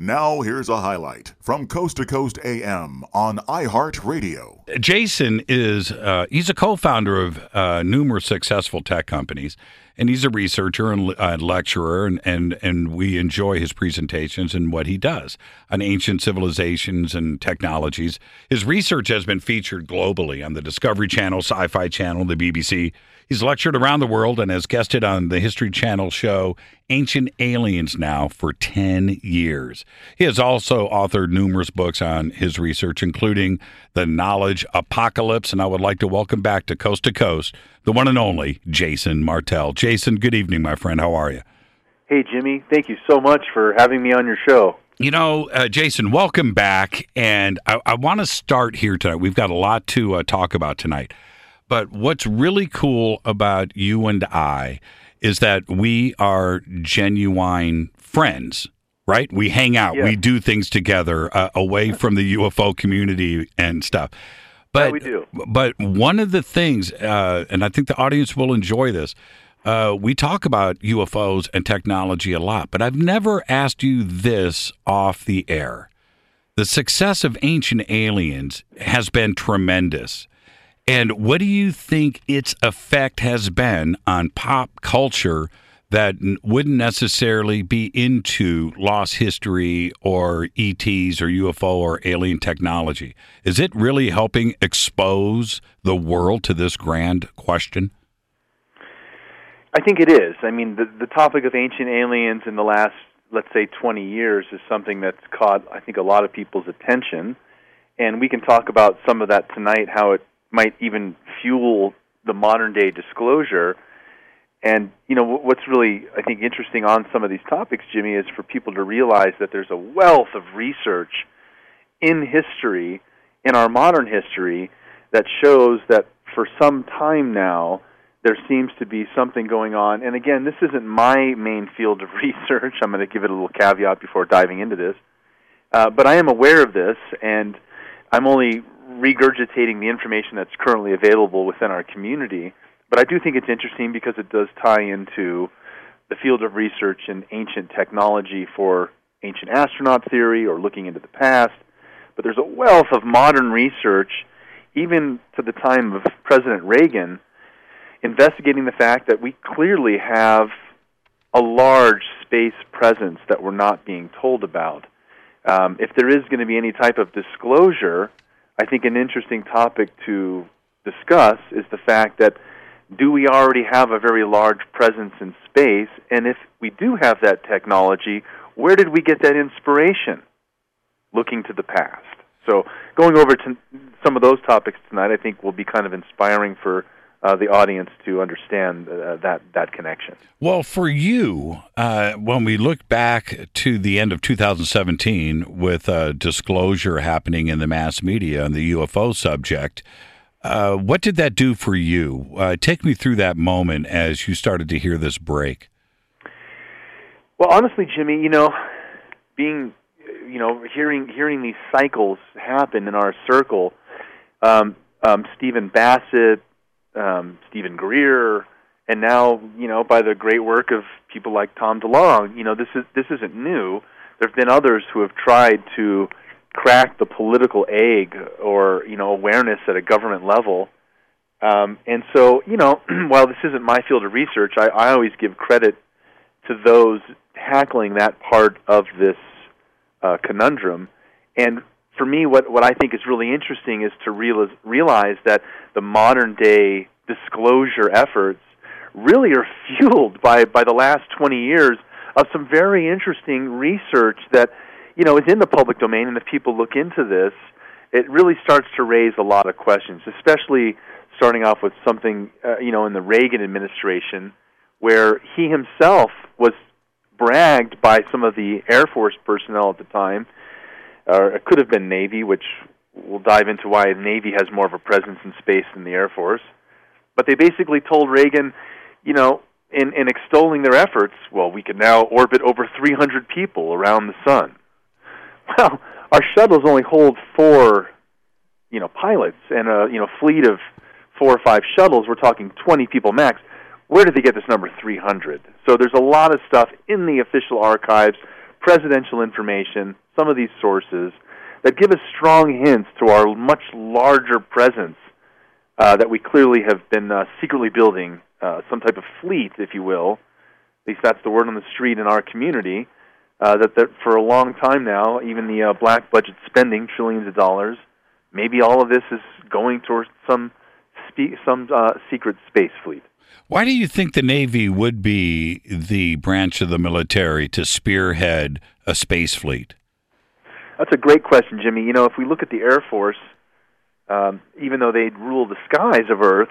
Now, here's a highlight from Coast to Coast AM on iHeartRadio. Jason is, uh, he's a co founder of uh, numerous successful tech companies, and he's a researcher and uh, lecturer, and, and, and we enjoy his presentations and what he does on ancient civilizations and technologies. His research has been featured globally on the Discovery Channel, Sci Fi Channel, the BBC. He's lectured around the world and has guested on the History Channel show Ancient Aliens now for 10 years. He has also authored numerous books on his research, including The Knowledge Apocalypse. And I would like to welcome back to Coast to Coast the one and only Jason Martell. Jason, good evening, my friend. How are you? Hey, Jimmy. Thank you so much for having me on your show. You know, uh, Jason, welcome back. And I, I want to start here tonight. We've got a lot to uh, talk about tonight. But what's really cool about you and I is that we are genuine friends, right? We hang out, we do things together uh, away from the UFO community and stuff. But yeah, we do. But one of the things, uh, and I think the audience will enjoy this. Uh, we talk about UFOs and technology a lot, but I've never asked you this off the air. The success of Ancient Aliens has been tremendous. And what do you think its effect has been on pop culture that wouldn't necessarily be into lost history or ETs or UFO or alien technology? Is it really helping expose the world to this grand question? I think it is. I mean, the the topic of ancient aliens in the last, let's say, 20 years is something that's caught, I think, a lot of people's attention. And we can talk about some of that tonight, how it might even fuel the modern day disclosure. And you know what's really I think interesting on some of these topics, Jimmy, is for people to realize that there's a wealth of research in history, in our modern history, that shows that for some time now there seems to be something going on. And again, this isn't my main field of research. I'm going to give it a little caveat before diving into this. Uh, but I am aware of this, and I'm only regurgitating the information that's currently available within our community. But I do think it's interesting because it does tie into the field of research in ancient technology for ancient astronaut theory or looking into the past. But there's a wealth of modern research, even to the time of President Reagan, investigating the fact that we clearly have a large space presence that we're not being told about. Um, if there is going to be any type of disclosure, I think an interesting topic to discuss is the fact that do we already have a very large presence in space? And if we do have that technology, where did we get that inspiration? Looking to the past. So, going over to some of those topics tonight, I think will be kind of inspiring for uh, the audience to understand uh, that that connection. Well, for you, uh, when we look back to the end of 2017 with a disclosure happening in the mass media on the UFO subject, uh, what did that do for you? Uh, take me through that moment as you started to hear this break. Well, honestly, Jimmy, you know, being, you know, hearing hearing these cycles happen in our circle. Um, um, Stephen Bassett, um, Steven Greer, and now you know by the great work of people like Tom DeLonge, you know this is this isn't new. There have been others who have tried to crack the political egg or you know awareness at a government level. Um, and so, you know, while this isn't my field of research, I, I always give credit to those tackling that part of this uh, conundrum. And for me, what what I think is really interesting is to realize realize that the modern day disclosure efforts really are fueled by by the last 20 years of some very interesting research that you know is in the public domain, and if people look into this, it really starts to raise a lot of questions, especially starting off with something uh, you know in the Reagan administration, where he himself was bragged by some of the Air Force personnel at the time or it could have been Navy, which we'll dive into why Navy has more of a presence in space than the Air Force. But they basically told Reagan, you know, in, in extolling their efforts, well, we can now orbit over 300 people around the sun. Well, our shuttles only hold four, you know, pilots and a you know fleet of four or five shuttles. We're talking 20 people max. Where did they get this number 300? So there's a lot of stuff in the official archives, presidential information, some of these sources that give us strong hints to our much larger presence uh, that we clearly have been uh, secretly building uh, some type of fleet, if you will. At least that's the word on the street in our community uh, that, that for a long time now, even the uh, black budget spending trillions of dollars, maybe all of this is going towards some spe- some uh, secret space fleet. Why do you think the Navy would be the branch of the military to spearhead a space fleet? That's a great question, Jimmy. You know, if we look at the Air Force, um, even though they rule the skies of Earth,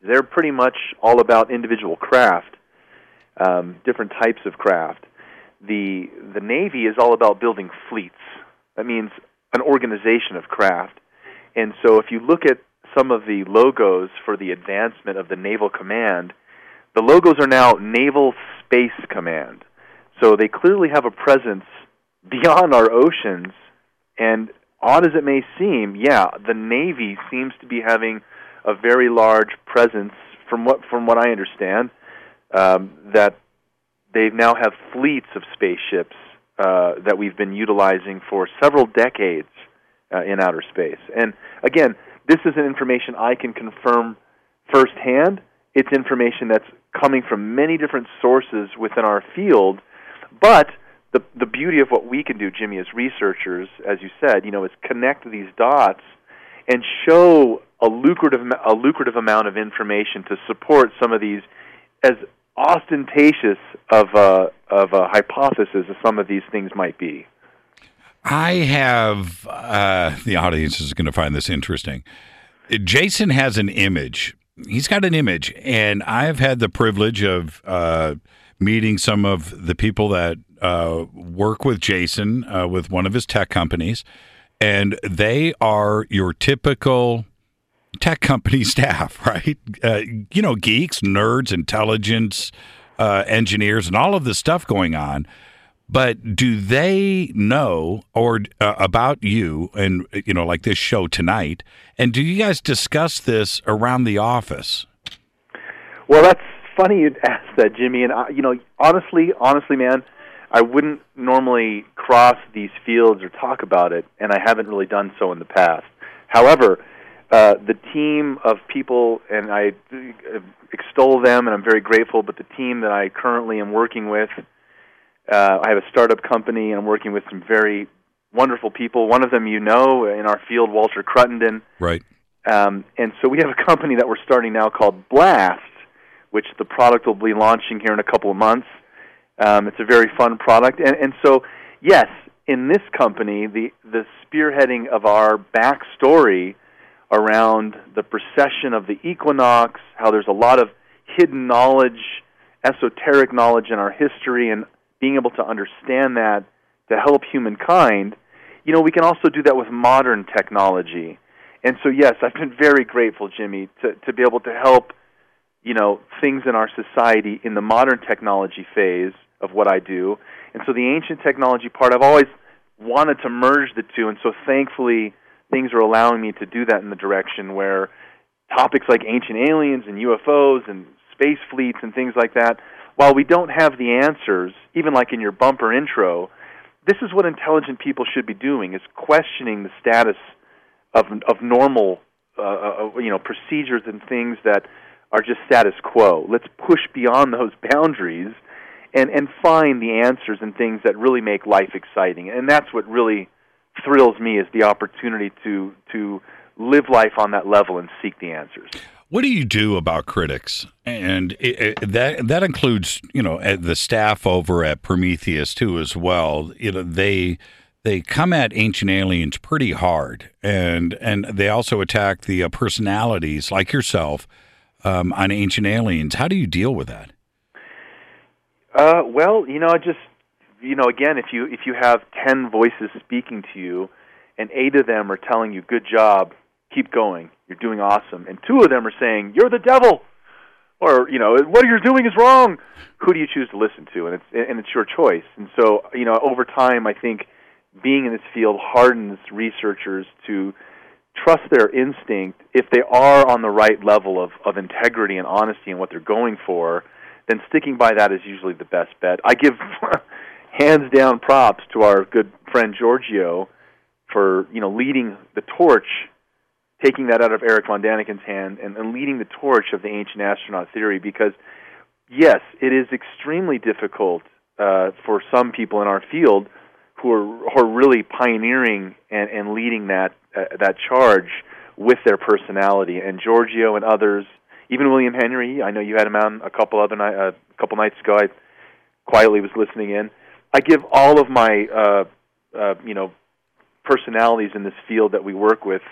they're pretty much all about individual craft, um, different types of craft the the Navy is all about building fleets. That means an organization of craft. And so if you look at some of the logos for the advancement of the Naval Command, the logos are now Naval Space Command. So they clearly have a presence beyond our oceans and odd as it may seem, yeah, the Navy seems to be having a very large presence from what from what I understand um, that they now have fleets of spaceships uh, that we've been utilizing for several decades uh, in outer space. And again, this isn't information I can confirm firsthand. It's information that's coming from many different sources within our field. But the the beauty of what we can do, Jimmy, as researchers, as you said, you know, is connect these dots and show a lucrative a lucrative amount of information to support some of these as ostentatious of a of a hypothesis as some of these things might be. I have uh, the audience is going to find this interesting. Jason has an image. He's got an image, and I've had the privilege of uh, meeting some of the people that uh, work with Jason uh, with one of his tech companies, and they are your typical tech company staff, right? Uh, you know, geeks, nerds, intelligence, uh, engineers, and all of this stuff going on. But do they know or uh, about you and you know like this show tonight? And do you guys discuss this around the office? Well, that's funny you'd ask that, Jimmy. And I, you know, honestly, honestly, man, I wouldn't normally cross these fields or talk about it, and I haven't really done so in the past. However, uh, the team of people, and I extol them, and I'm very grateful. But the team that I currently am working with, uh, I have a startup company, and I'm working with some very wonderful people. One of them, you know, in our field, Walter Cruttenden. Right. Um, and so we have a company that we're starting now called Blast, which the product will be launching here in a couple of months. Um, it's a very fun product, and and so yes, in this company, the the spearheading of our backstory around the precession of the equinox, how there's a lot of hidden knowledge, esoteric knowledge in our history, and being able to understand that to help humankind. You know, we can also do that with modern technology. And so, yes, I've been very grateful, Jimmy, to, to be able to help, you know, things in our society in the modern technology phase of what I do. And so the ancient technology part, I've always wanted to merge the two. And so thankfully, things are allowing me to do that in the direction where topics like ancient aliens and UFOs and space fleets and things like that, while we don't have the answers, even like in your bumper intro, this is what intelligent people should be doing: is questioning the status of of normal, uh, uh, you know, procedures and things that are just status quo. Let's push beyond those boundaries and and find the answers and things that really make life exciting. And that's what really thrills me is the opportunity to to live life on that level and seek the answers. What do you do about critics? And it, it, that that includes, you know, the staff over at Prometheus too, as well. You know, they they come at ancient aliens pretty hard, and and they also attack the uh, personalities like yourself um, on ancient aliens. How do you deal with that? Uh, well, you know, I just you know, again, if you if you have ten voices speaking to you, and eight of them are telling you, "Good job, keep going, you're doing awesome," and two of them are saying, "You're the devil," or you know, "What you're doing is wrong." Who do you choose to listen to? And it's and it's your choice. And so, you know, over time, I think being in this field hardens researchers to trust their instinct if they are on the right level of, of integrity and honesty in what they're going for then sticking by that is usually the best bet. I give hands down props to our good friend giorgio for you know leading the torch taking that out of eric von daniken's hand and, and leading the torch of the ancient astronaut theory because yes it is extremely difficult uh, for some people in our field who are who are really pioneering and, and leading that uh, that charge with their personality. And Giorgio and others, even William Henry, I know you had him on a couple other night, uh, a couple nights ago. I quietly was listening in. I give all of my uh, uh, you know personalities in this field that we work with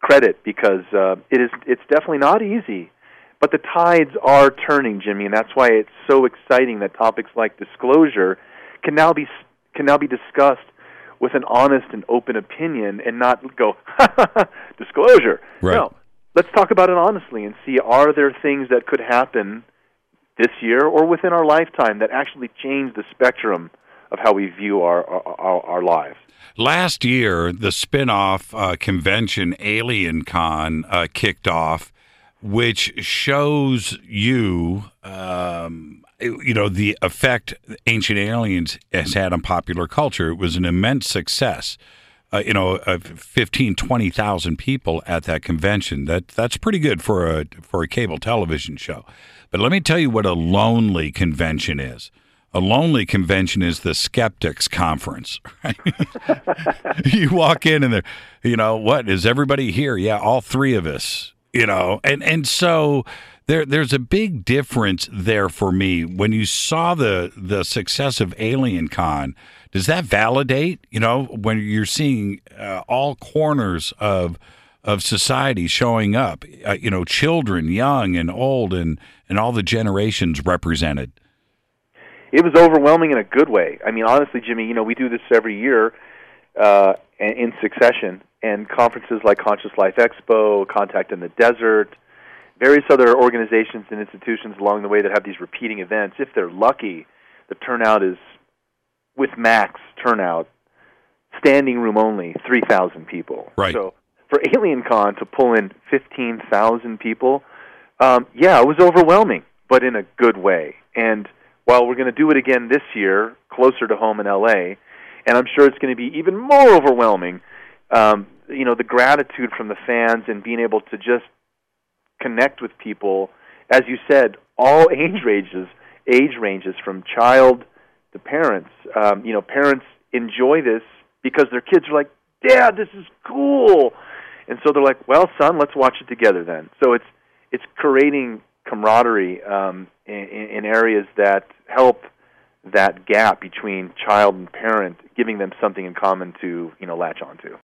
credit because uh, it is it's definitely not easy. But the tides are turning, Jimmy, and that's why it's so exciting that topics like disclosure can now be can now be discussed with an honest and open opinion and not go disclosure. Right. No, let's talk about it honestly and see are there things that could happen this year or within our lifetime that actually change the spectrum of how we view our our, our lives. Last year, the spin-off uh, convention AlienCon uh, kicked off, which shows you um, you know the effect ancient aliens has had on popular culture. It was an immense success. Uh, you know uh, 15 20,000 people at that convention. That that's pretty good for a for a cable television show. But let me tell you what a lonely convention is. A lonely convention is the skeptics conference right? you walk in and they're you know what is everybody here? Yeah all three of us you know? And and so there there's a big difference there for me when you saw the the success of AlienCon. Does that validate? You know, when you're seeing uh, all corners of of society showing up, uh, you know, children, young and old, and and all the generations represented. It was overwhelming in a good way. I mean, honestly, Jimmy, you know, we do this every year uh, in succession, and conferences like Conscious Life Expo, Contact in the Desert, various other organizations and institutions along the way that have these repeating events. If they're lucky, the turnout is with max turnout, standing room only, 3,000 people. Right. So for AlienCon to pull in 15,000 people, um, yeah, it was overwhelming, but in a good way. And while we're going to do it again this year, closer to home in LA, and I'm sure it's going to be even more overwhelming. Um, you know, the gratitude from the fans and being able to just connect with people, as you said, all age ranges, age ranges from child to parents. Um, you know, parents enjoy this because their kids are like, "Dad, this is cool," and so they're like, "Well, son, let's watch it together then." So it's it's creating camaraderie um, in, in areas that help that gap between child and parent, giving them something in common to you know latch onto.